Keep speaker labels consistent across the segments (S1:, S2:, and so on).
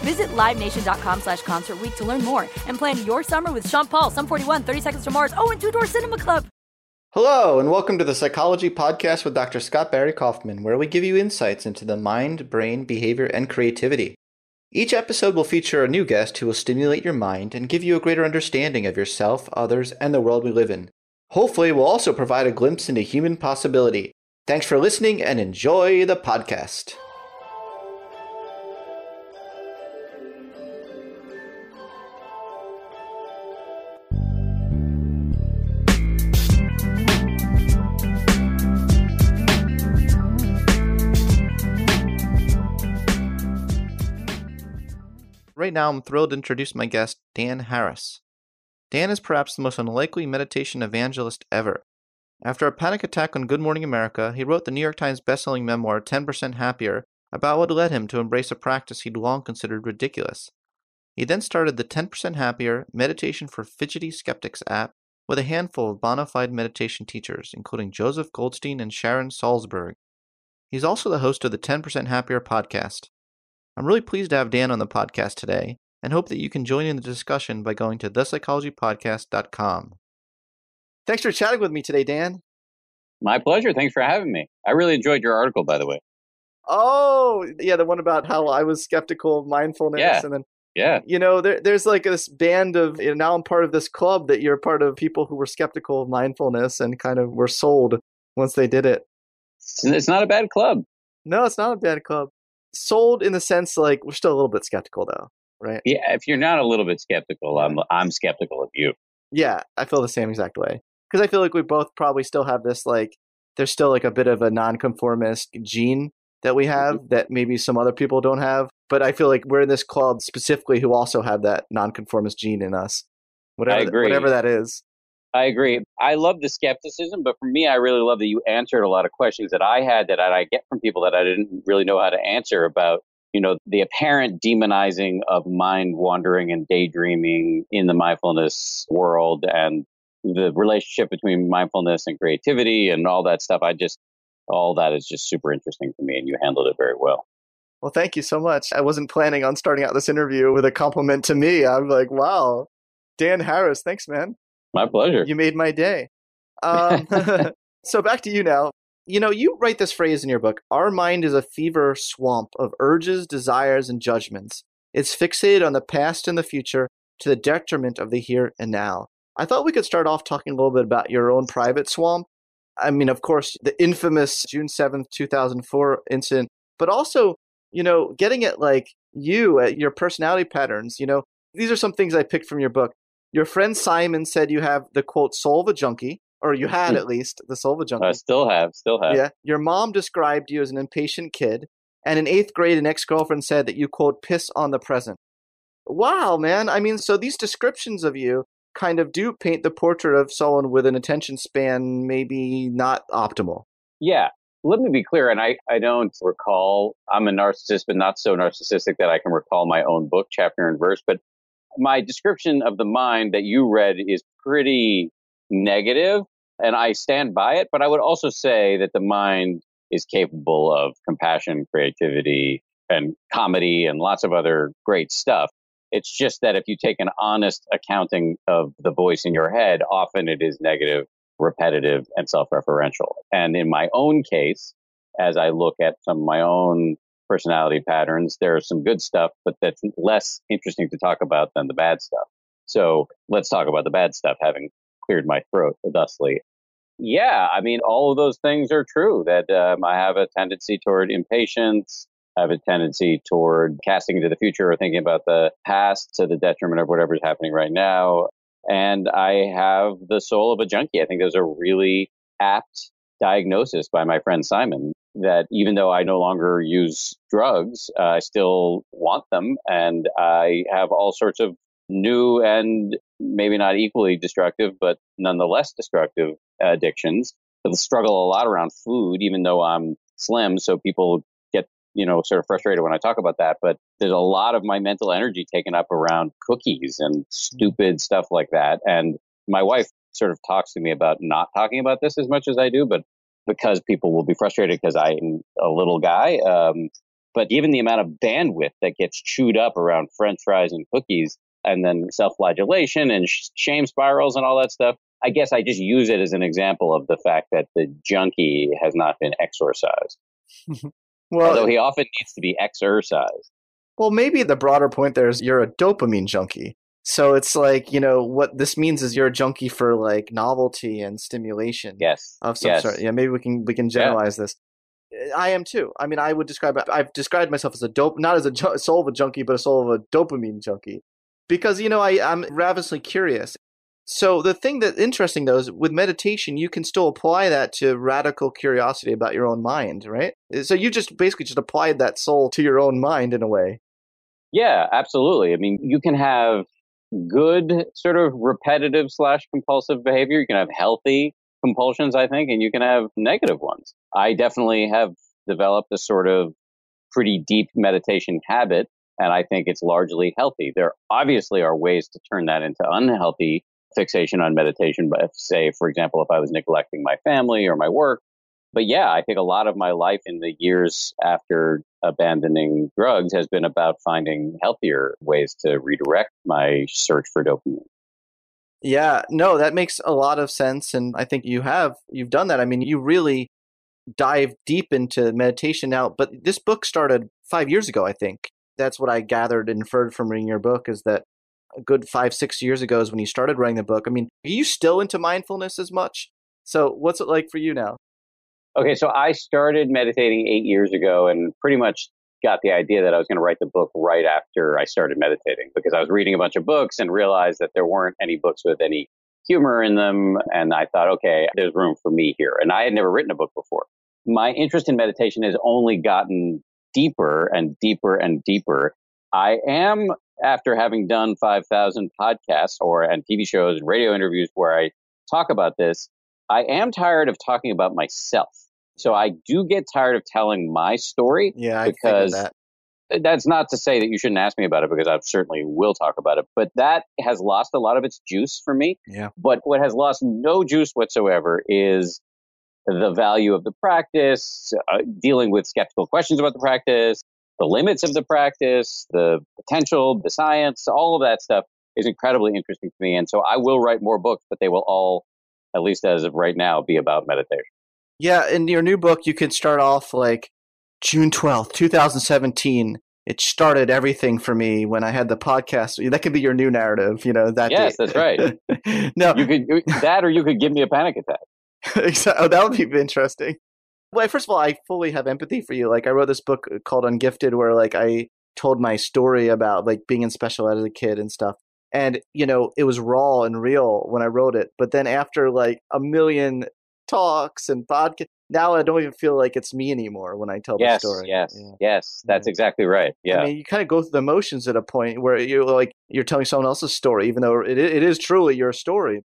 S1: Visit LiveNation.com slash Concert to learn more and plan your summer with Sean Paul, Sum 41, 30 Seconds to Mars, oh, and Two Door Cinema Club.
S2: Hello, and welcome to the Psychology Podcast with Dr. Scott Barry Kaufman, where we give you insights into the mind, brain, behavior, and creativity. Each episode will feature a new guest who will stimulate your mind and give you a greater understanding of yourself, others, and the world we live in. Hopefully, we'll also provide a glimpse into human possibility. Thanks for listening and enjoy the podcast. Right now, I'm thrilled to introduce my guest, Dan Harris. Dan is perhaps the most unlikely meditation evangelist ever. After a panic attack on Good Morning America, he wrote the New York Times bestselling memoir 10% Happier about what led him to embrace a practice he'd long considered ridiculous. He then started the 10% Happier Meditation for Fidgety Skeptics app with a handful of bona fide meditation teachers, including Joseph Goldstein and Sharon Salzberg. He's also the host of the 10% Happier podcast. I'm really pleased to have Dan on the podcast today and hope that you can join in the discussion by going to thepsychologypodcast.com. Thanks for chatting with me today, Dan.
S3: My pleasure. Thanks for having me. I really enjoyed your article, by the way.
S2: Oh, yeah, the one about how I was skeptical of mindfulness
S3: Yeah.
S2: and then
S3: Yeah.
S2: you know there, there's like this band of you know, now i'm part of this club that you're part of people who were skeptical of mindfulness and kind of were sold once they did it
S3: It's not a bad club.
S2: no it's not a bad club sold in the sense like we're still a little bit skeptical though right
S3: Yeah. If you're not a little bit skeptical, I'm I'm skeptical of you.
S2: yeah i feel the same exact way because i feel like we both probably still have this like there's still like a bit of a nonconformist gene that we mm-hmm. have that maybe some other people don't have but i feel like we're in this club specifically who also have that nonconformist gene in us whatever,
S3: agree.
S2: whatever that is
S3: I agree. I love the skepticism, but for me, I really love that you answered a lot of questions that I had that I get from people that I didn't really know how to answer about, you know, the apparent demonizing of mind wandering and daydreaming in the mindfulness world and the relationship between mindfulness and creativity and all that stuff. I just, all that is just super interesting to me, and you handled it very well.
S2: Well, thank you so much. I wasn't planning on starting out this interview with a compliment to me. I'm like, wow, Dan Harris, thanks, man.
S3: My pleasure.
S2: You made my day. Um, so back to you now. You know, you write this phrase in your book Our mind is a fever swamp of urges, desires, and judgments. It's fixated on the past and the future to the detriment of the here and now. I thought we could start off talking a little bit about your own private swamp. I mean, of course, the infamous June 7th, 2004 incident, but also, you know, getting at like you, at your personality patterns. You know, these are some things I picked from your book. Your friend Simon said you have the quote, soul of a junkie, or you had hmm. at least the soul of a junkie.
S3: I still have, still have.
S2: Yeah. Your mom described you as an impatient kid. And in eighth grade, an ex girlfriend said that you, quote, piss on the present. Wow, man. I mean, so these descriptions of you kind of do paint the portrait of someone with an attention span maybe not optimal.
S3: Yeah. Let me be clear, and I, I don't recall, I'm a narcissist, but not so narcissistic that I can recall my own book, chapter and verse. But my description of the mind that you read is pretty. And I stand by it. But I would also say that the mind is capable of compassion, creativity, and comedy and lots of other great stuff. It's just that if you take an honest accounting of the voice in your head, often it is negative, repetitive, and self referential. And in my own case, as I look at some of my own personality patterns, there's some good stuff, but that's less interesting to talk about than the bad stuff. So let's talk about the bad stuff, having cleared my throat thusly. Yeah, I mean, all of those things are true that um, I have a tendency toward impatience. I have a tendency toward casting into the future or thinking about the past to the detriment of whatever's happening right now. And I have the soul of a junkie. I think those are really apt diagnosis by my friend Simon that even though I no longer use drugs, uh, I still want them. And I have all sorts of new and maybe not equally destructive, but nonetheless destructive addictions. But struggle a lot around food, even though I'm slim. So people get, you know, sort of frustrated when I talk about that. But there's a lot of my mental energy taken up around cookies and stupid stuff like that. And my wife sort of talks to me about not talking about this as much as I do, but because people will be frustrated because I'm a little guy. Um, but given the amount of bandwidth that gets chewed up around French fries and cookies, and then self-flagellation and sh- shame spirals and all that stuff, I guess I just use it as an example of the fact that the junkie has not been exorcised. well, although he often needs to be exorcised.
S2: Well, maybe the broader point there is you're a dopamine junkie. So it's like, you know, what this means is you're a junkie for like novelty and stimulation.
S3: Yes.
S2: Of some
S3: yes.
S2: sort. Yeah, maybe we can we can generalize yeah. this. I am too. I mean, I would describe I've described myself as a dope not as a soul of a junkie, but a soul of a dopamine junkie. Because, you know, I, I'm ravenously curious. So the thing that's interesting though is with meditation, you can still apply that to radical curiosity about your own mind, right? So you just basically just applied that soul to your own mind in a way.
S3: Yeah, absolutely. I mean, you can have good sort of repetitive slash compulsive behavior. You can have healthy compulsions, I think, and you can have negative ones. I definitely have developed a sort of pretty deep meditation habit, and I think it's largely healthy. There obviously are ways to turn that into unhealthy fixation on meditation. But say, for example, if I was neglecting my family or my work, but yeah, I think a lot of my life in the years after abandoning drugs has been about finding healthier ways to redirect my search for dopamine.
S2: Yeah, no, that makes a lot of sense. And I think you have, you've done that. I mean, you really dive deep into meditation now, but this book started five years ago, I think. That's what I gathered and inferred from reading your book is that a good five, six years ago is when you started writing the book. I mean, are you still into mindfulness as much? So what's it like for you now?
S3: Okay, so I started meditating eight years ago and pretty much got the idea that I was going to write the book right after I started meditating because I was reading a bunch of books and realized that there weren't any books with any humor in them. And I thought, okay, there's room for me here. And I had never written a book before. My interest in meditation has only gotten deeper and deeper and deeper. I am, after having done 5,000 podcasts or and TV shows and radio interviews where I talk about this, I am tired of talking about myself. So I do get tired of telling my story.
S2: Yeah,
S3: because
S2: that.
S3: that's not to say that you shouldn't ask me about it because I certainly will talk about it. But that has lost a lot of its juice for me.
S2: Yeah.
S3: But what has lost no juice whatsoever is the value of the practice, uh, dealing with skeptical questions about the practice, the limits of the practice, the potential, the science, all of that stuff is incredibly interesting to me. And so I will write more books, but they will all at least as of right now, be about meditation.
S2: Yeah, in your new book, you could start off like June 12th, 2017. It started everything for me when I had the podcast. That could be your new narrative, you know. That
S3: yes,
S2: date.
S3: that's right. no, you could that, or you could give me a panic attack.
S2: oh, that would be interesting. Well, first of all, I fully have empathy for you. Like, I wrote this book uh, called Ungifted, where like I told my story about like being in special ed as a kid and stuff and you know it was raw and real when i wrote it but then after like a million talks and podcast now i don't even feel like it's me anymore when i tell
S3: yes,
S2: the story
S3: yes yeah. yes that's yeah. exactly right yeah
S2: i mean you kind of go through the motions at a point where you're like you're telling someone else's story even though it, it is truly your story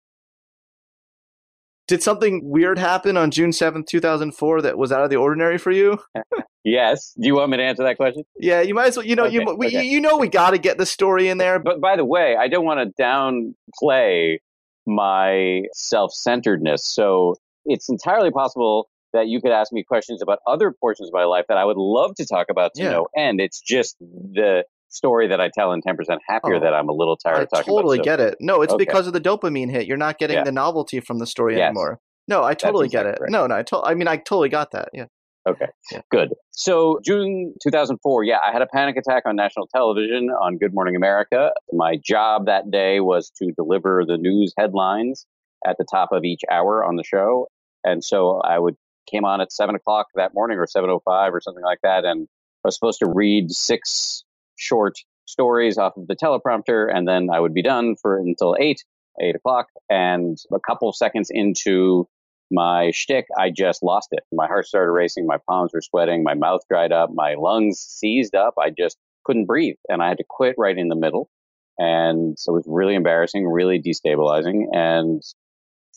S2: did something weird happen on June 7th, 2004 that was out of the ordinary for you?
S3: yes. Do you want me to answer that question?
S2: Yeah, you might as well. You know, okay, you we, okay. you know we got to get the story in there.
S3: But by the way, I don't want to downplay my self centeredness. So it's entirely possible that you could ask me questions about other portions of my life that I would love to talk about to
S2: Yeah.
S3: no end. It's just the story that I tell in 10% Happier
S2: Oh,
S3: that I'm a little tired
S2: I
S3: of talking
S2: totally
S3: about. So-
S2: get it. No, it's
S3: Okay.
S2: because of the dopamine hit. You're not getting
S3: Yeah.
S2: the novelty from the story
S3: Yes.
S2: anymore. No, I totally get it.
S3: right.
S2: No, no, I, to- I mean, I totally got that. Yeah.
S3: Okay,
S2: Yeah.
S3: good. So June 2004, yeah, I had a panic attack on national television on Good Morning America. My job that day was to deliver the news headlines at the top of each hour on the show, and so I would came on at seven o'clock that morning or seven o five or something like that, and I was supposed to read six short stories off of the teleprompter, and then I would be done for until eight, eight o'clock, and a couple of seconds into my shtick, I just lost it. My heart started racing, my palms were sweating, my mouth dried up, my lungs seized up. I just couldn't breathe, and I had to quit right in the middle. And so it was really embarrassing, really destabilizing. And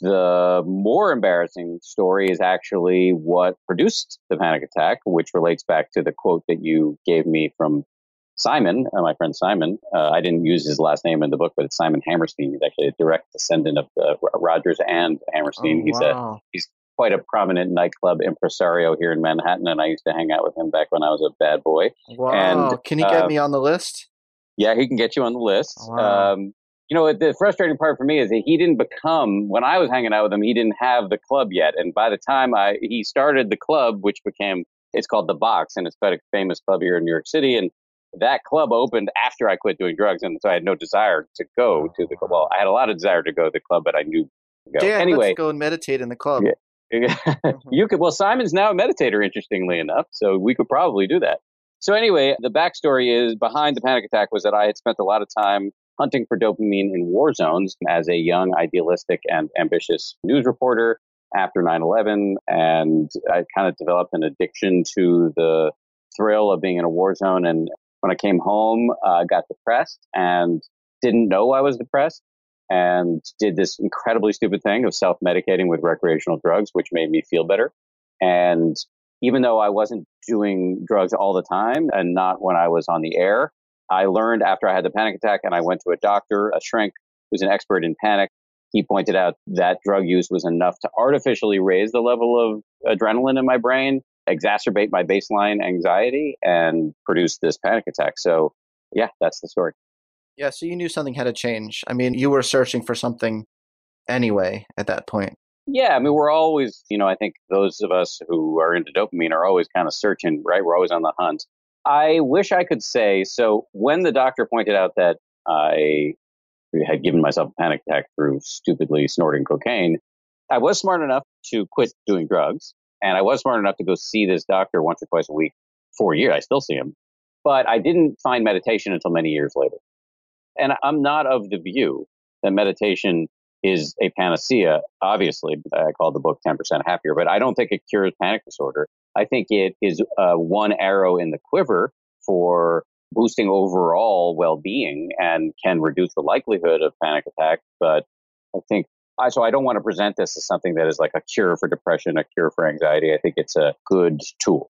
S3: the more embarrassing story is actually what produced the panic attack, which relates back to the quote that you gave me from Simon, uh, my friend Simon. Uh, I didn't use his last name in the book, but it's Simon Hammerstein. He's actually a direct descendant of uh, Rodgers and Hammerstein.
S2: Oh,
S3: He's a
S2: wow.
S3: quite a prominent nightclub impresario here in Manhattan, and I used to hang out with him back when I was a bad boy.
S2: wow.
S3: and,
S2: Can you get
S3: uh,
S2: me on the list?
S3: Yeah, he can get you on the list.
S2: Wow.
S3: Um, you know, the frustrating part for me is that he didn't become when I was hanging out with him. He didn't have the club yet, and by the time I he started the club, which became it's called the Box, and it's quite a famous club here in New York City, and that club opened after I quit doing drugs, and so I had no desire to go oh. to the club. Well, I had a lot of desire to go to the club, but I knew to go.
S2: Dan,
S3: anyway,
S2: let's go and meditate in the club.
S3: Yeah. Mm-hmm. you could well simon's now a meditator interestingly enough so we could probably do that so anyway the backstory is behind the panic attack was that i had spent a lot of time hunting for dopamine in war zones as a young idealistic and ambitious news reporter after 9-11 and i kind of developed an addiction to the thrill of being in a war zone and when i came home i uh, got depressed and didn't know i was depressed and did this incredibly stupid thing of self medicating with recreational drugs, which made me feel better. And even though I wasn't doing drugs all the time and not when I was on the air, I learned after I had the panic attack and I went to a doctor, a shrink who's an expert in panic. He pointed out that drug use was enough to artificially raise the level of adrenaline in my brain, exacerbate my baseline anxiety, and produce this panic attack. So, yeah, that's the story.
S2: Yeah, so you knew something had to change. I mean, you were searching for something anyway at that point.
S3: Yeah, I mean, we're always, you know, I think those of us who are into dopamine are always kind of searching, right? We're always on the hunt. I wish I could say so. When the doctor pointed out that I had given myself a panic attack through stupidly snorting cocaine, I was smart enough to quit doing drugs. And I was smart enough to go see this doctor once or twice a week for a year. I still see him. But I didn't find meditation until many years later. And I'm not of the view that meditation is a panacea. Obviously, I call the book 10% Happier, but I don't think it cures panic disorder. I think it is uh, one arrow in the quiver for boosting overall well being and can reduce the likelihood of panic attacks. But I think, I, so I don't want to present this as something that is like a cure for depression, a cure for anxiety. I think it's a good tool.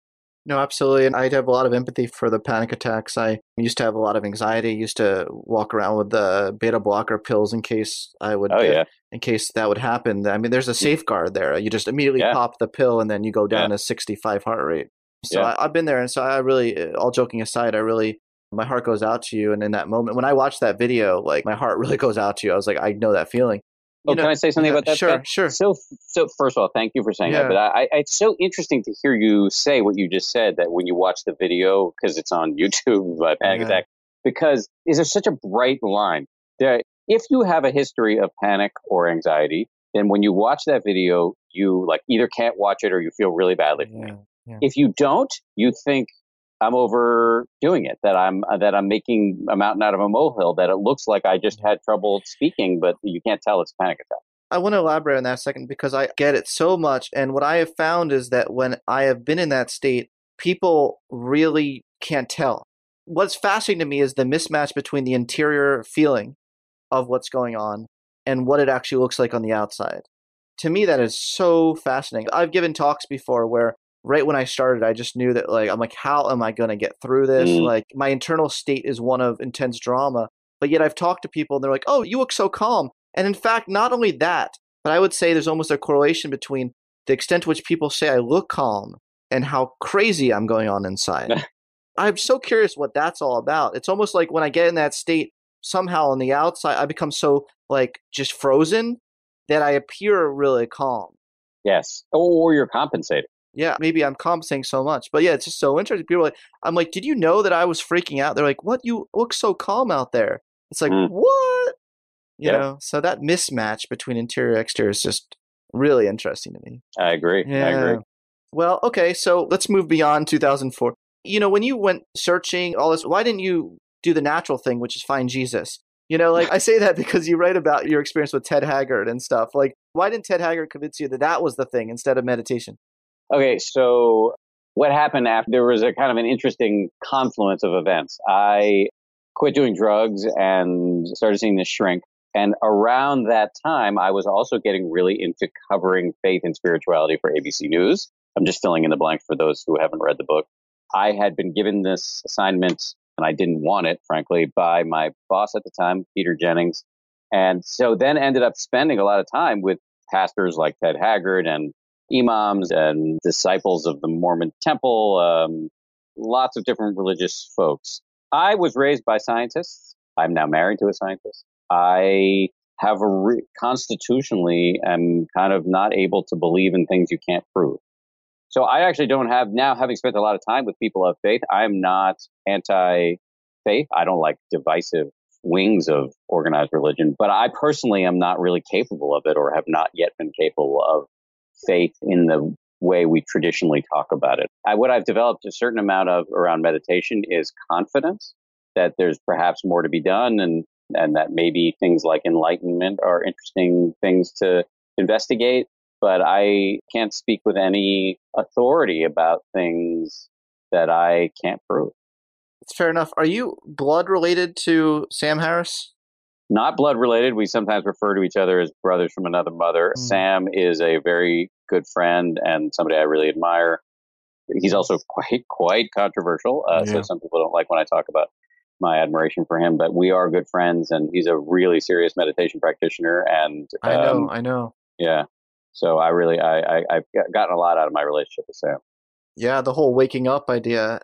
S2: No, absolutely. And I have a lot of empathy for the panic attacks. I used to have a lot of anxiety, used to walk around with the beta blocker pills in case I would
S3: Oh,
S2: get-
S3: yeah.
S2: in case that would happen. I mean, there's a safeguard there. You just immediately
S3: Yeah.
S2: pop the pill and then you go down
S3: Yeah.
S2: to 65 heart rate. So. I, I've been there. And so I really, uh, all joking aside, I really, my heart goes out to you. And in that moment, when I watched that video, like my heart really goes out to you. I was like, I know that feeling.
S3: Oh,
S2: know-
S3: can I say something about that?
S2: Sure,
S3: Scott?
S2: sure.
S3: So, so first of all, thank you for saying
S2: Yeah.
S3: that. But I, I, it's so interesting to hear you say what you just said. That when you watch the video, because it's on YouTube, my panic
S2: Yeah.
S3: attack, because is there such a bright line? There, if you have a history of panic or anxiety, then when you watch that video, you like either can't watch it or you feel really badly.
S2: Yeah.
S3: If you don't, you think I'm overdoing it. That I'm uh, that I'm making a mountain out of a molehill. That it looks like I just had trouble speaking, but you can't tell it's a panic attack.
S2: I want to elaborate on that second because I get it so much. And what I have found is that when I have been in that state, people really can't tell. What's fascinating to me is the mismatch between the interior feeling of what's going on and what it actually looks like on the outside. To me, that is so fascinating. I've given talks before where right when I started, I just knew that, like, I'm like, how am I going to get through this?
S3: Mm.
S2: Like, my internal state is one of intense drama. But yet I've talked to people and they're like, oh, you look so calm. And in fact, not only that, but I would say there's almost a correlation between the extent to which people say I look calm and how crazy I'm going on inside. I'm so curious what that's all about. It's almost like when I get in that state, somehow on the outside, I become so like just frozen that I appear really calm.
S3: Yes. Or you're compensating.
S2: Yeah, maybe I'm compensating so much. But yeah, it's just so interesting. People like, I'm like, did you know that I was freaking out? They're like, what? You look so calm out there. It's like, mm. what? You know, so that mismatch between interior and exterior is just really interesting to me.
S3: I agree.
S2: Yeah.
S3: I agree.
S2: Well, okay, so let's move beyond 2004. You know, when you went searching all this, why didn't you do the natural thing, which is find Jesus? You know, like I say that because you write about your experience with Ted Haggard and stuff. Like, why didn't Ted Haggard convince you that that was the thing instead of meditation?
S3: Okay, so what happened after there was a kind of an interesting confluence of events. I quit doing drugs and started seeing this shrink. And around that time, I was also getting really into covering faith and spirituality for ABC News. I'm just filling in the blank for those who haven't read the book. I had been given this assignment and I didn't want it, frankly, by my boss at the time, Peter Jennings. And so then ended up spending a lot of time with pastors like Ted Haggard and imams and disciples of the Mormon temple, um, lots of different religious folks. I was raised by scientists. I'm now married to a scientist. I have a re- constitutionally am kind of not able to believe in things you can't prove. So I actually don't have now having spent a lot of time with people of faith. I'm not anti faith. I don't like divisive wings of organized religion, but I personally am not really capable of it or have not yet been capable of faith in the way we traditionally talk about it. I, what I've developed a certain amount of around meditation is confidence that there's perhaps more to be done and and that maybe things like enlightenment are interesting things to investigate but I can't speak with any authority about things that I can't prove.
S2: It's fair enough. Are you blood related to Sam Harris?
S3: Not blood related. We sometimes refer to each other as brothers from another mother. Mm. Sam is a very good friend and somebody I really admire. He's also quite quite controversial, uh, yeah. so some people don't like when I talk about my admiration for him. But we are good friends, and he's a really serious meditation practitioner. And
S2: um, I know, um, I know.
S3: Yeah, so I really, I, I, I've gotten a lot out of my relationship with Sam.
S2: Yeah, the whole waking up idea.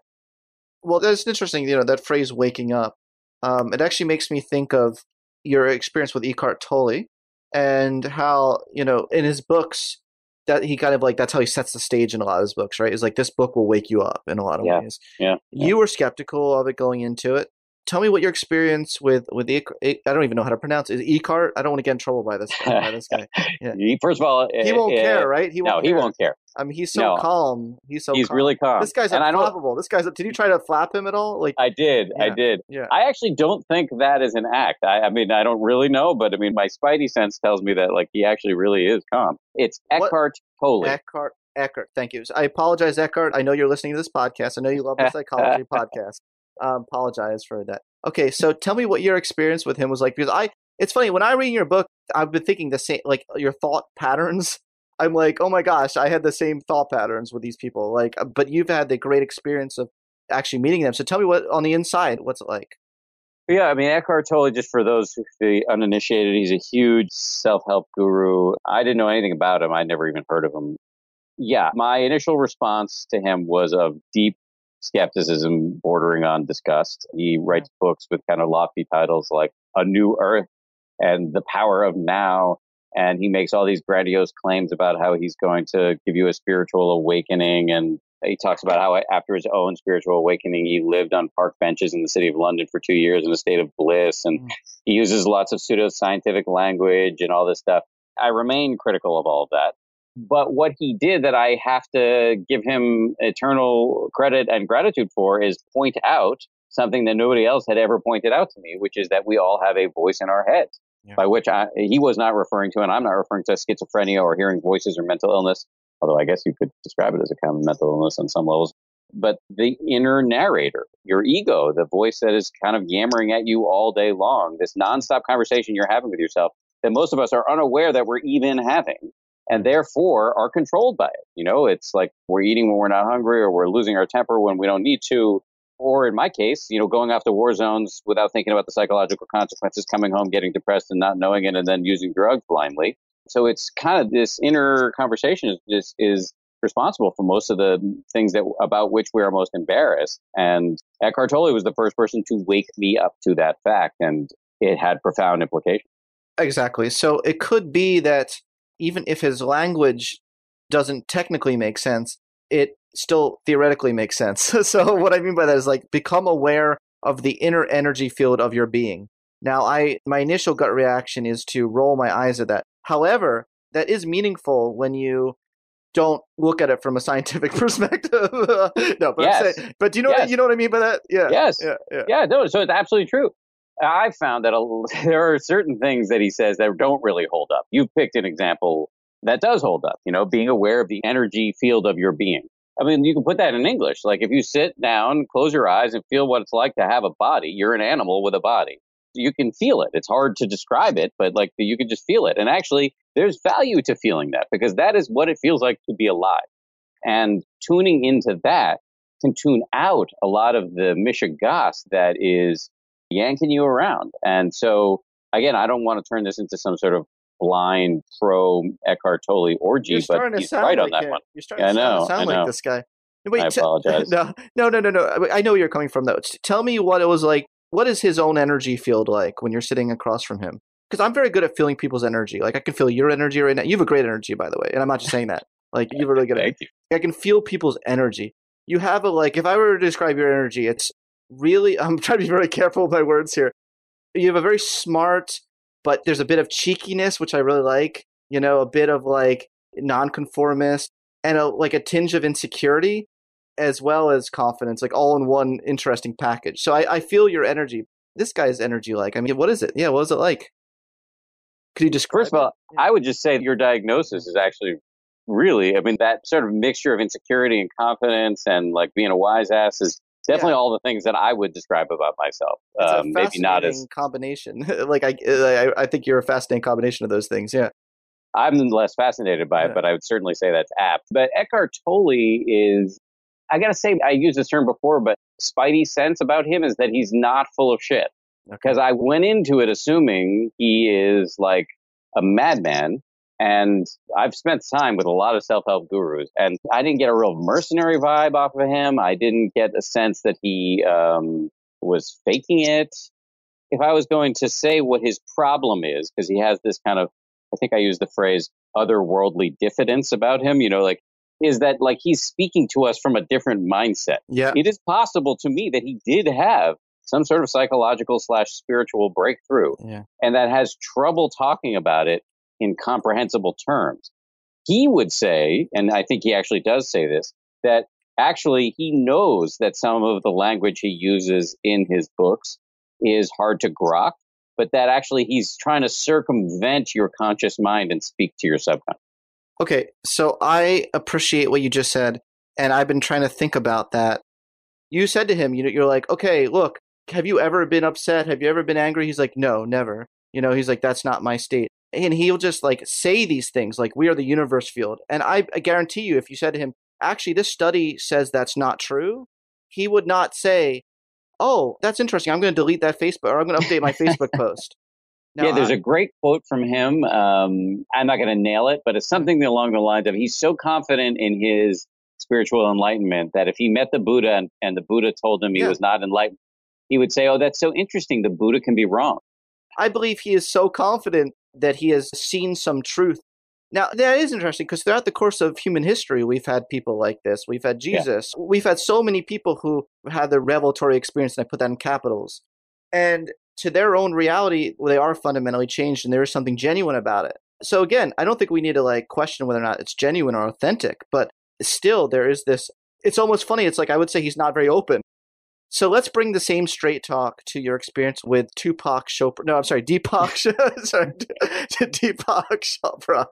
S2: Well, that's interesting. You know, that phrase "waking up." Um, it actually makes me think of your experience with Eckhart Tolle and how you know in his books that he kind of like that's how he sets the stage in a lot of his books, right? Is like this book will wake you up in a lot of
S3: yeah,
S2: ways.
S3: Yeah,
S2: yeah. You were skeptical of it going into it tell me what your experience with with the I don't even know how to pronounce it. Ecart. I don't want to get in trouble by this guy. By this guy.
S3: Yeah. First of all,
S2: he won't uh, care, right?
S3: He won't no, care. he won't care.
S2: I mean, he's so no. calm. He's so
S3: he's
S2: calm.
S3: really calm.
S2: This guy's unflappable. This guy's. Did you try to flap him at all? Like
S3: I did. Yeah. I did.
S2: Yeah.
S3: I actually don't think that is an act. I, I, mean, I don't really know, but I mean, my spidey sense tells me that like he actually really is calm. It's Eckhart Tolle.
S2: Eckhart. Eckhart. Thank you. I apologize, Eckhart. I know you're listening to this podcast. I know you love the psychology podcast. Um, apologize for that. Okay, so tell me what your experience with him was like because I it's funny when I read your book, I've been thinking the same like your thought patterns. I'm like, oh my gosh, I had the same thought patterns with these people. Like, uh, but you've had the great experience of actually meeting them. So tell me what on the inside, what's it like?
S3: Yeah, I mean, Eckhart Tolle, just for those the uninitiated, he's a huge self help guru. I didn't know anything about him. I'd never even heard of him. Yeah, my initial response to him was of deep skepticism bordering on disgust. He writes books with kind of lofty titles like A New Earth and The Power of Now. And he makes all these grandiose claims about how he's going to give you a spiritual awakening. And he talks about how after his own spiritual awakening, he lived on park benches in the city of London for two years in a state of bliss. And mm. he uses lots of pseudoscientific language and all this stuff. I remain critical of all of that. But what he did that I have to give him eternal credit and gratitude for is point out something that nobody else had ever pointed out to me, which is that we all have a voice in our head. Yeah. By which I, he was not referring to, and I'm not referring to schizophrenia or hearing voices or mental illness, although I guess you could describe it as a kind of mental illness on some levels. But the inner narrator, your ego, the voice that is kind of yammering at you all day long, this nonstop conversation you're having with yourself that most of us are unaware that we're even having and therefore are controlled by it. You know, it's like we're eating when we're not hungry or we're losing our temper when we don't need to. or in my case, you know, going off to war zones without thinking about the psychological consequences, coming home, getting depressed and not knowing it, and then using drugs blindly. So it's kind of this inner conversation is is responsible for most of the things that about which we are most embarrassed. And Eckhart Tolle was the first person to wake me up to that fact, and it had profound implications.
S2: Exactly. So it could be that even if his language doesn't technically make sense, it still theoretically makes sense. so what I mean by that is like become aware of the inner energy field of your being. Now, I my initial gut reaction is to roll my eyes at that. However, that is meaningful when you don't look at it from a scientific perspective. no, but
S3: yes.
S2: saying, but do you know
S3: yes.
S2: what, you know what I mean by that? Yeah.
S3: Yes.
S2: Yeah. Yeah.
S3: yeah no, so it's absolutely true. I found that a, there are certain things that he says that don't really hold up. You picked an example that does hold up. You know, being aware of the energy field of your being. I mean, you can put that in English. Like if you sit down, close your eyes, and feel what it's like to have a body, you're an animal with a body. You can feel it. It's hard to describe it, but like you can just feel it. And actually, there's value to feeling that because that is what it feels like to be alive. And tuning into that can tune out a lot of the mishigas that is yanking you around. And so, again, I don't want to turn this into some sort of blind pro Eckhart Tolle orgy, but he's right
S2: like
S3: on that
S2: it.
S3: one.
S2: You're starting
S3: Yeah,
S2: to sound,
S3: know,
S2: sound
S3: I
S2: like this guy. Wait,
S3: I
S2: t-
S3: apologize.
S2: no, no, no, no, no. I know where you're coming from, though. Tell me what it was like. What is his own energy field like when you're sitting across from him? Because I'm very good at feeling people's energy. Like I can feel your energy right now. You have a great energy, by the way, and I'm not just saying that. Like you're really good at.
S3: Thank you.
S2: I can feel people's energy. You have a like. If I were to describe your energy, it's really. I'm trying to be very careful with my words here. You have a very smart, but there's a bit of cheekiness, which I really like. You know, a bit of like nonconformist and a like a tinge of insecurity, as well as confidence, like all in one interesting package. So I, I feel your energy. This guy's energy like. I mean, what is it? Yeah, what is it like? Could you describe?
S3: First of all? I would just say your diagnosis is actually really, I mean, that sort of mixture of insecurity and confidence and like being a wise ass is definitely all the things that I would describe about myself.
S2: It's a
S3: Um, maybe not as
S2: fascinating combination. like I, I, I think you're a fascinating combination of those things. Yeah.
S3: I'm less fascinated by it,
S2: Yeah.
S3: but I would certainly say that's apt. But Eckhart Tolle is, I got to say, I used this term before, but spidey sense about him is that he's not full of shit. Because I went into it assuming he is like a madman. And I've spent time with a lot of self help gurus, and I didn't get a real mercenary vibe off of him. I didn't get a sense that he um, was faking it. If I was going to say what his problem is, because he has this kind of I think I used the phrase otherworldly diffidence about him, you know, like, is that like he's speaking to us from a different mindset.
S2: Yeah.
S3: It is possible to me that he did have some sort of psychological slash spiritual breakthrough
S2: Yeah.
S3: and that has trouble talking about it in comprehensible terms. He would say, and I think he actually does say this, that actually he knows that some of the language he uses in his books is hard to grok, but that actually he's trying to circumvent your conscious mind and speak to your subconscious.
S2: Okay, so I appreciate what you just said, and I've been trying to think about that. You said to him, you know, you're like, okay, look, have you ever been upset? Have you ever been angry? He's like, no, never. You know, he's like, that's not my state. And he'll just like say these things, like, we are the universe field. And I, I guarantee you, if you said to him, actually, this study says that's not true, he would not say, oh, that's interesting. I'm going to delete that Facebook or I'm going to update my Facebook post. Now,
S3: yeah, there's
S2: I-
S3: a great quote from him. Um, I'm not going to nail it, but it's something along the lines of he's so confident in his spiritual enlightenment that if he met the Buddha and, and the Buddha told him he
S2: Yeah.
S3: was not enlightened, he would say, Oh, that's so interesting. The Buddha can be wrong.
S2: I believe he is so confident that he has seen some truth. Now, that is interesting because throughout the course of human history, we've had people like this. We've had
S3: Yeah.
S2: Jesus. We've had so many people who had the revelatory experience, and I put that in capitals. And to their own reality, they are fundamentally changed, and there is something genuine about it. So, again, I don't think we need to like question whether or not it's genuine or authentic, but still, there is this. It's almost funny. It's like I would say he's not very open. So let's bring the same straight talk to your experience with Tupac Chopra. No, I'm sorry, Deepak. sorry, Deepak Chopra.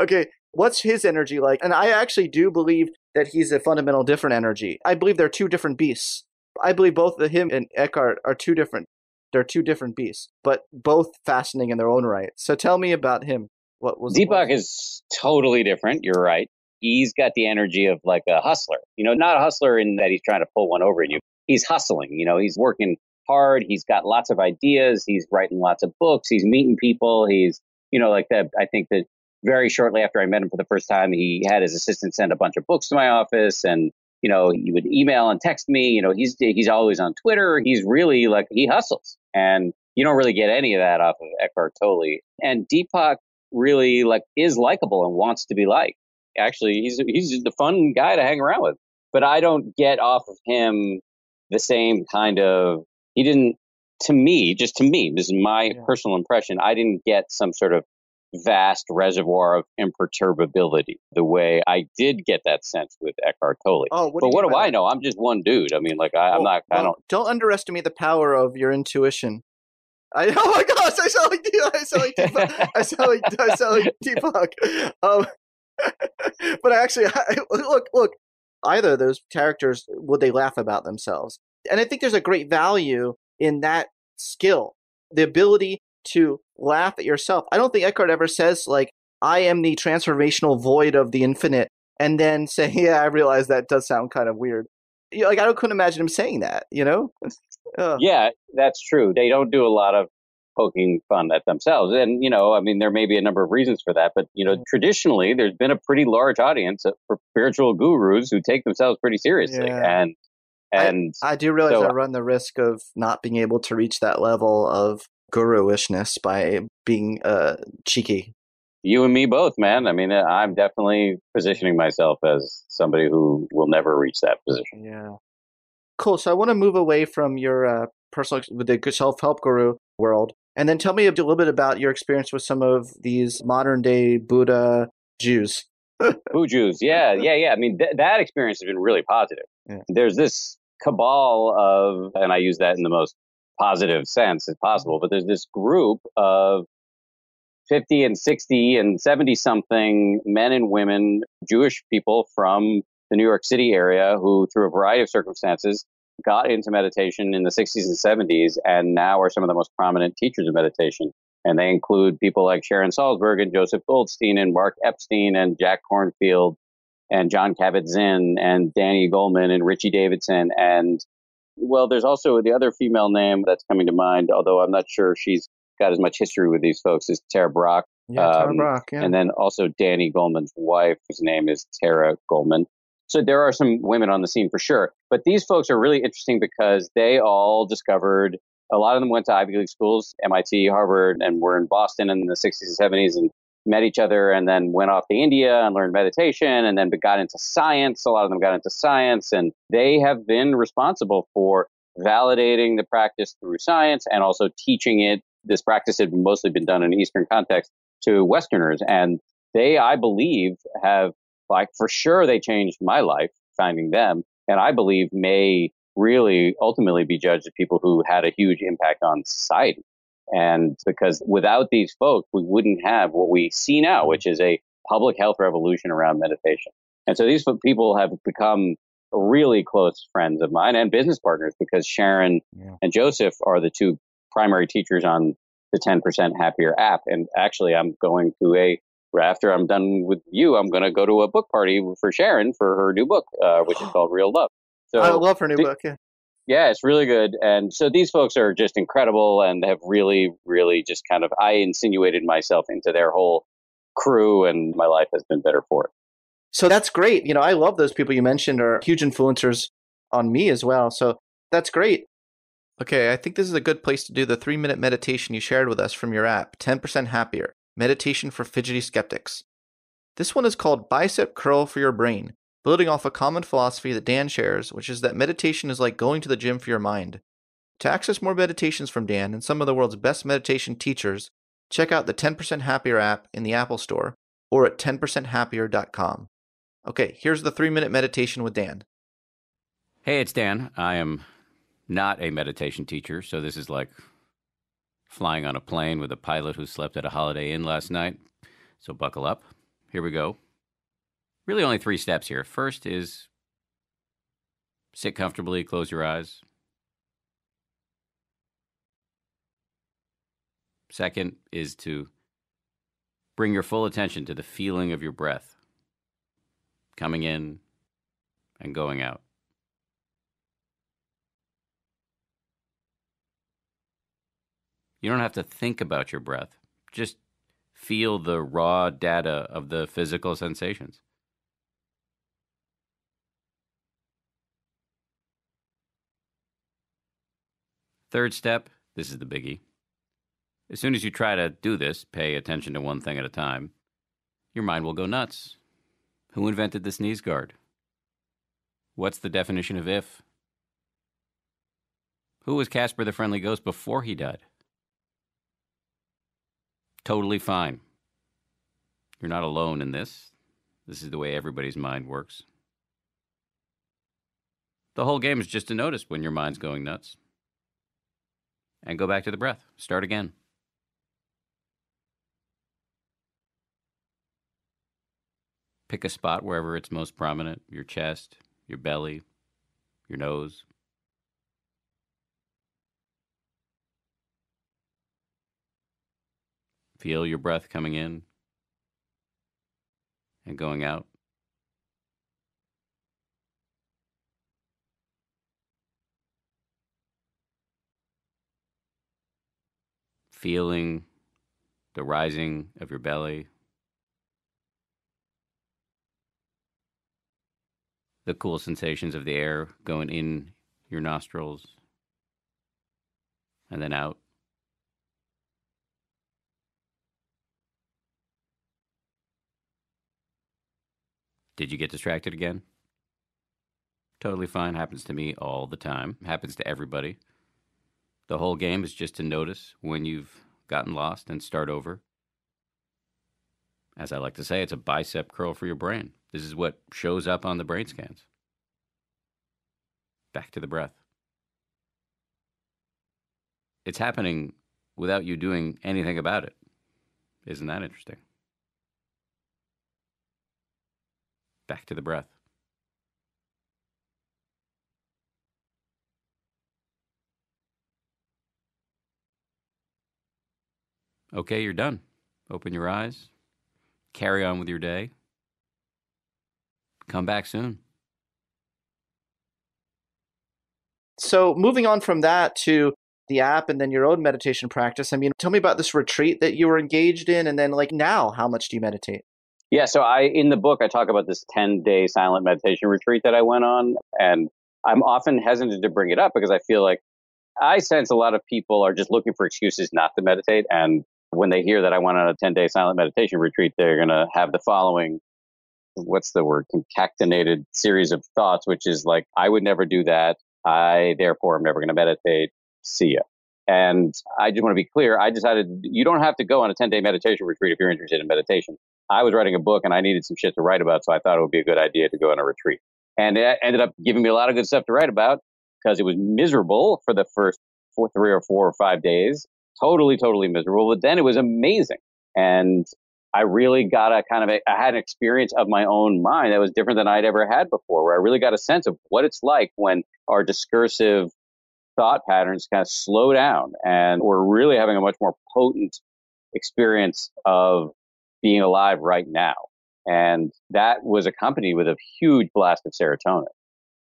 S2: okay, what's his energy like? And I actually do believe that he's a fundamental different energy. I believe they're two different beasts. I believe both of him and Eckhart are two different. They're two different beasts, but both fascinating in their own right. So tell me about him. What was
S3: Deepak is totally different. You're right. He's got the energy of like a hustler. You know, not a hustler in that he's trying to pull one over on you. He's hustling. You know, he's working hard. He's got lots of ideas. He's writing lots of books. He's meeting people. He's, you know, like that. I think that very shortly after I met him for the first time, he had his assistant send a bunch of books to my office and, you know, he would email and text me. You know, he's, he's always on Twitter. He's really like, he hustles. And you don't really get any of that off of Eckhart Tolle. And Deepak really like is likable and wants to be liked. Actually, he's, he's the fun guy to hang around with. But I don't get off of him the same kind of he didn't to me just to me this is my yeah. personal impression i didn't get some sort of vast reservoir of imperturbability the way i did get that sense with eckhart tolle oh, what but what do i know i'm just one dude i mean like I, am not i don't
S2: don't underestimate the power of your intuition I, oh my gosh, I sound like I sound like Deepak. I sound like I sound like Deepak. Um, but I actually, I, look, look. Either of those characters would they laugh about themselves? And I think there's a great value in that skill, the ability to laugh at yourself. I don't think Eckhart ever says, like, I am the transformational void of the infinite, and then say, yeah, I realize that does sound kind of weird. Like, I couldn't imagine him saying that, you know?
S3: Yeah, that's true. They don't do a lot of poking fun at themselves. And, you know, I mean, there may be a number of reasons for that, but, you know, mm. traditionally there's been a pretty large audience for spiritual gurus who take themselves pretty seriously. Yeah. And and
S2: I, I do realize so, I run the risk of not being able to reach that level of guruishness by being uh, cheeky.
S3: You and me both, man. I mean, uh, I'm definitely positioning myself as somebody who will never reach that position.
S2: Yeah. Cool. So I want to move away from your uh, personal, with the self help guru world, and then tell me a little bit about your experience with some of these modern day Buddha Jews.
S3: Boo Jews. Yeah, yeah, yeah. I mean, th- that experience has been really positive. Yeah. There's this cabal of, and I use that in the most positive sense as possible, but there's this group of 50 and 60 and 70 something men and women, Jewish people from the New York City area who, through a variety of circumstances, got into meditation in the 60s and 70s and now are some of the most prominent teachers of meditation. And they include people like Sharon Salzberg and Joseph Goldstein and Mark Epstein and Jack Kornfield and Jon Kabat-Zinn and Danny Goleman and Richie Davidson. And well, there's also the other female name that's coming to mind, although I'm not sure she's got as much history with these folks, is Tara Brock.
S2: Yeah, um, Tara Brach, yeah.
S3: And then also Danny Goleman's wife, whose name is Tara Goleman. So there are some women on the scene for sure. But these folks are really interesting because they all discovered a lot of them went to Ivy League schools, MIT, Harvard, and were in Boston in the 60s and 70s and met each other and then went off to India and learned meditation and then got into science. A lot of them got into science and they have been responsible for validating the practice through science and also teaching it. This practice had mostly been done in Eastern context to Westerners. And they, I believe, have like for sure they changed my life finding them. And I believe may really ultimately be judged as people who had a huge impact on society. And because without these folks, we wouldn't have what we see now, which is a public health revolution around meditation. And so these people have become really close friends of mine and business partners because Sharon yeah. and Joseph are the two primary teachers on the 10% happier app. And actually, I'm going to a, after I'm done with you, I'm going to go to a book party for Sharon for her new book, uh, which is called Real Love.
S2: So I love her new th- book. Yeah.
S3: Yeah, it's really good. And so these folks are just incredible and have really, really just kind of, I insinuated myself into their whole crew and my life has been better for it.
S2: So that's great. You know, I love those people you mentioned are huge influencers on me as well. So that's great. Okay, I think this is a good place to do the three minute meditation you shared with us from your app, 10% Happier Meditation for Fidgety Skeptics. This one is called Bicep Curl for Your Brain building off a common philosophy that Dan shares, which is that meditation is like going to the gym for your mind. To access more meditations from Dan and some of the world's best meditation teachers, check out the 10% Happier app in the Apple Store or at 10percenthappier.com. Okay, here's the three minute meditation with Dan.
S4: Hey, it's Dan. I am not a meditation teacher, so this is like flying on a plane with a pilot who slept at a Holiday Inn last night. So buckle up. Here we go really only three steps here. First is sit comfortably, close your eyes. Second is to bring your full attention to the feeling of your breath coming in and going out. You don't have to think about your breath. Just feel the raw data of the physical sensations. Third step this is the biggie. As soon as you try to do this, pay attention to one thing at a time, your mind will go nuts. Who invented the sneeze guard? What's the definition of if? Who was Casper the Friendly Ghost before he died? Totally fine. You're not alone in this. This is the way everybody's mind works. The whole game is just to notice when your mind's going nuts. And go back to the breath. Start again. Pick a spot wherever it's most prominent your chest, your belly, your nose. Feel your breath coming in and going out. Feeling the rising of your belly, the cool sensations of the air going in your nostrils and then out. Did you get distracted again? Totally fine. Happens to me all the time. Happens to everybody. The whole game is just to notice when you've gotten lost and start over. As I like to say, it's a bicep curl for your brain. This is what shows up on the brain scans. Back to the breath. It's happening without you doing anything about it. Isn't that interesting? Back to the breath. Okay, you're done. Open your eyes. Carry on with your day. Come back soon.
S2: So, moving on from that to the app and then your own meditation practice, I mean, tell me about this retreat that you were engaged in. And then, like, now, how much do you meditate?
S3: Yeah, so I in the book I talk about this 10-day silent meditation retreat that I went on and I'm often hesitant to bring it up because I feel like I sense a lot of people are just looking for excuses not to meditate and when they hear that I went on a 10-day silent meditation retreat they're going to have the following what's the word concatenated series of thoughts which is like I would never do that. I therefore am never going to meditate. See ya. And I just want to be clear I decided you don't have to go on a 10-day meditation retreat if you're interested in meditation I was writing a book and I needed some shit to write about, so I thought it would be a good idea to go on a retreat. And it ended up giving me a lot of good stuff to write about because it was miserable for the first four, three or four or five days. Totally, totally miserable. But then it was amazing. And I really got a kind of a, I had an experience of my own mind that was different than I'd ever had before, where I really got a sense of what it's like when our discursive thought patterns kind of slow down and we're really having a much more potent experience of being alive right now. And that was accompanied with a huge blast of serotonin.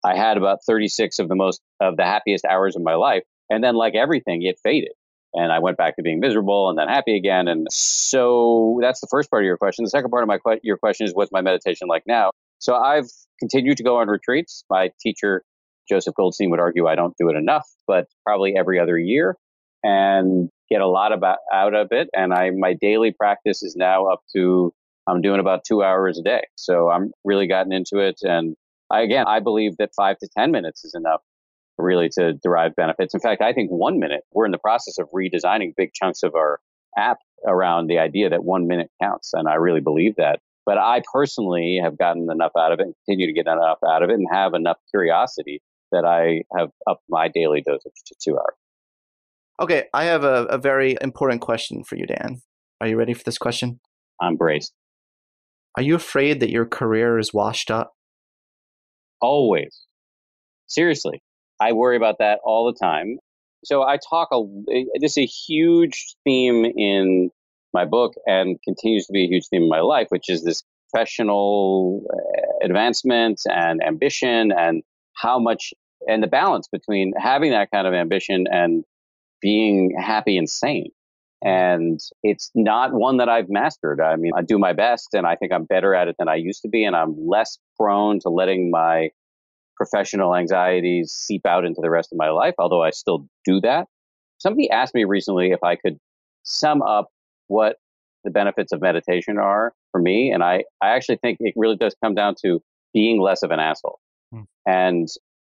S3: I had about 36 of the most of the happiest hours of my life. And then like everything, it faded. And I went back to being miserable and then happy again. And so that's the first part of your question. The second part of my que- your question is what's my meditation like now? So I've continued to go on retreats. My teacher, Joseph Goldstein, would argue I don't do it enough, but probably every other year. And get a lot about out of it. And I my daily practice is now up to I'm doing about two hours a day. So I'm really gotten into it. And I, again, I believe that five to ten minutes is enough really to derive benefits. In fact, I think one minute. We're in the process of redesigning big chunks of our app around the idea that one minute counts, and I really believe that. But I personally have gotten enough out of it and continue to get enough out of it and have enough curiosity that I have upped my daily dosage to two hours.
S2: Okay, I have a, a very important question for you, Dan. Are you ready for this question?
S3: I'm braced.
S2: Are you afraid that your career is washed up?
S3: Always. Seriously. I worry about that all the time. So I talk a this is a huge theme in my book and continues to be a huge theme in my life, which is this professional uh, advancement and ambition and how much and the balance between having that kind of ambition and being happy and sane. And it's not one that I've mastered. I mean, I do my best and I think I'm better at it than I used to be. And I'm less prone to letting my professional anxieties seep out into the rest of my life, although I still do that. Somebody asked me recently if I could sum up what the benefits of meditation are for me. And I, I actually think it really does come down to being less of an asshole. Hmm. And,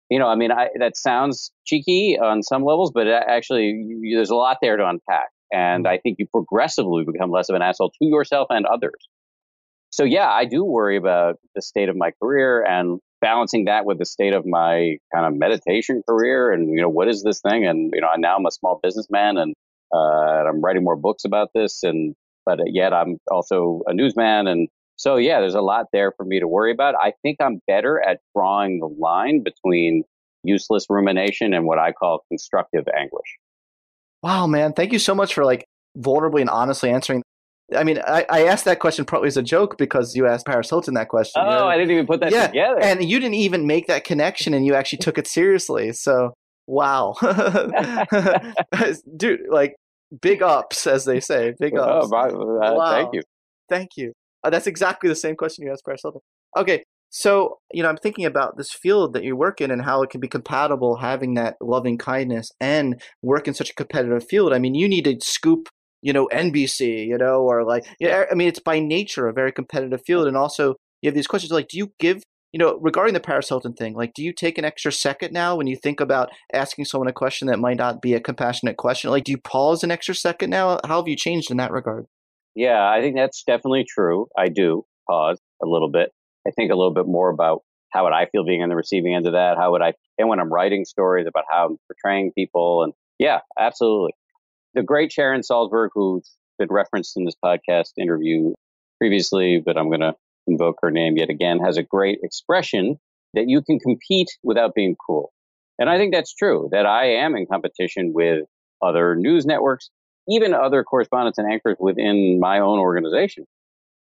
S3: you know, I mean, I, that sounds cheeky on some levels, but actually, you, there's a lot there to unpack. And I think you progressively become less of an asshole to yourself and others. So, yeah, I do worry about the state of my career and balancing that with the state of my kind of meditation career. And, you know, what is this thing? And, you know, I now I'm a small businessman and uh, I'm writing more books about this. And, but yet I'm also a newsman. And so, yeah, there's a lot there for me to worry about. I think I'm better at drawing the line between useless rumination and what I call constructive anguish.
S2: Wow, man. Thank you so much for like vulnerably and honestly answering. I mean, I, I asked that question probably as a joke because you asked Paris Hilton that question.
S3: Oh, you know? I didn't even put that yeah, together.
S2: And you didn't even make that connection and you actually took it seriously. So, wow. Dude, like big ups, as they say. Big oh, ups.
S3: Oh, uh, wow. Thank you.
S2: Thank you. Uh, that's exactly the same question you asked Hilton. Okay, so, you know, I'm thinking about this field that you work in and how it can be compatible having that loving kindness and work in such a competitive field. I mean, you need to scoop, you know, NBC, you know, or like, yeah, I mean, it's by nature a very competitive field. And also, you have these questions like, do you give, you know, regarding the Paris Hilton thing, like, do you take an extra second now when you think about asking someone a question that might not be a compassionate question? Like, do you pause an extra second now? How have you changed in that regard?
S3: Yeah, I think that's definitely true. I do pause a little bit. I think a little bit more about how would I feel being on the receiving end of that? How would I, and when I'm writing stories about how I'm portraying people. And yeah, absolutely. The great Sharon Salzberg, who's been referenced in this podcast interview previously, but I'm going to invoke her name yet again, has a great expression that you can compete without being cruel. And I think that's true, that I am in competition with other news networks, even other correspondents and anchors within my own organization.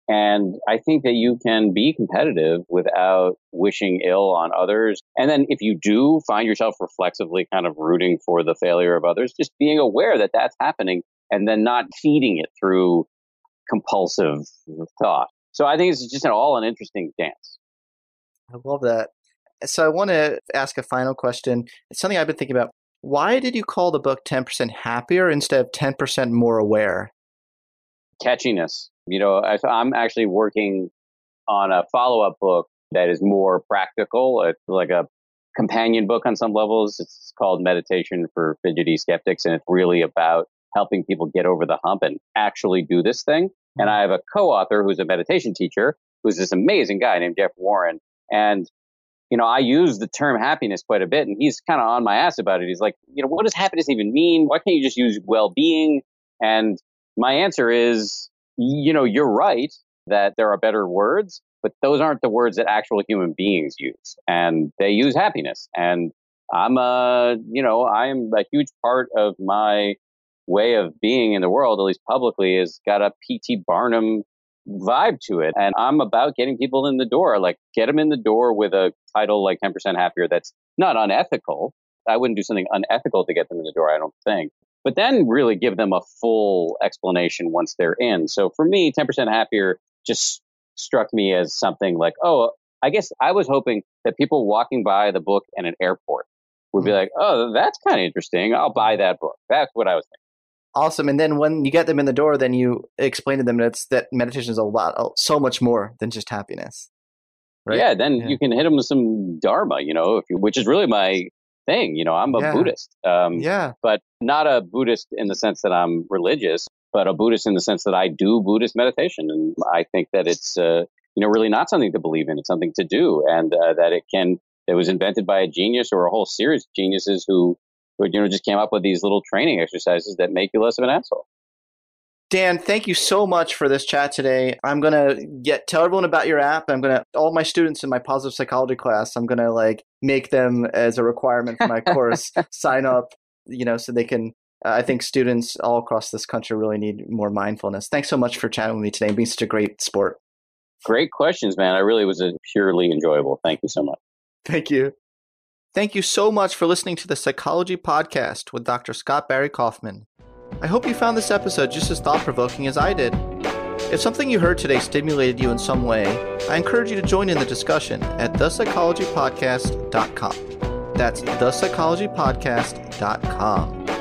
S3: And I think that you can be competitive without wishing ill on others. And then if you do find yourself reflexively kind of rooting for the failure of others, just being aware that that's happening and then not feeding it through compulsive thought. So I think it's just an all an interesting dance.
S2: I love that. So I want to ask a final question. It's something I've been thinking about. Why did you call the book 10% happier instead of 10% more aware?
S3: Catchiness. You know, I, I'm actually working on a follow up book that is more practical. It's like a companion book on some levels. It's called Meditation for Fidgety Skeptics, and it's really about helping people get over the hump and actually do this thing. And mm-hmm. I have a co author who's a meditation teacher, who's this amazing guy named Jeff Warren. And, you know, I use the term happiness quite a bit, and he's kind of on my ass about it. He's like, you know, what does happiness even mean? Why can't you just use well being? And my answer is you know, you're right that there are better words, but those aren't the words that actual human beings use. And they use happiness. And I'm a, you know, I'm a huge part of my way of being in the world, at least publicly, has got a P.T. Barnum vibe to it. And I'm about getting people in the door, like get them in the door with a title like 10% happier that's not unethical. I wouldn't do something unethical to get them in the door, I don't think but then really give them a full explanation once they're in. So for me, 10% happier just struck me as something like, oh, I guess I was hoping that people walking by the book in an airport would be mm-hmm. like, oh, that's kind of interesting. I'll buy that book. That's what I was thinking.
S2: Awesome. And then when you get them in the door, then you explain to them that, that meditation is a lot, so much more than just happiness.
S3: Right? Yeah. Then yeah. you can hit them with some dharma, you know, you, which is really my thing. You know, I'm a yeah. Buddhist.
S2: Um, yeah.
S3: But not a Buddhist in the sense that I'm religious, but a Buddhist in the sense that I do Buddhist meditation. And I think that it's, uh, you know, really not something to believe in. It's something to do. And uh, that it can, it was invented by a genius or a whole series of geniuses who, who, you know, just came up with these little training exercises that make you less of an asshole.
S2: Dan, thank you so much for this chat today. I'm gonna get tell everyone about your app. I'm gonna all my students in my positive psychology class. I'm gonna like make them as a requirement for my course sign up. You know, so they can. Uh, I think students all across this country really need more mindfulness. Thanks so much for chatting with me today and being such a great sport.
S3: Great questions, man. I really was a purely enjoyable. Thank you so much.
S2: Thank you. Thank you so much for listening to the Psychology Podcast with Dr. Scott Barry Kaufman. I hope you found this episode just as thought provoking as I did. If something you heard today stimulated you in some way, I encourage you to join in the discussion at thepsychologypodcast.com. That's thepsychologypodcast.com.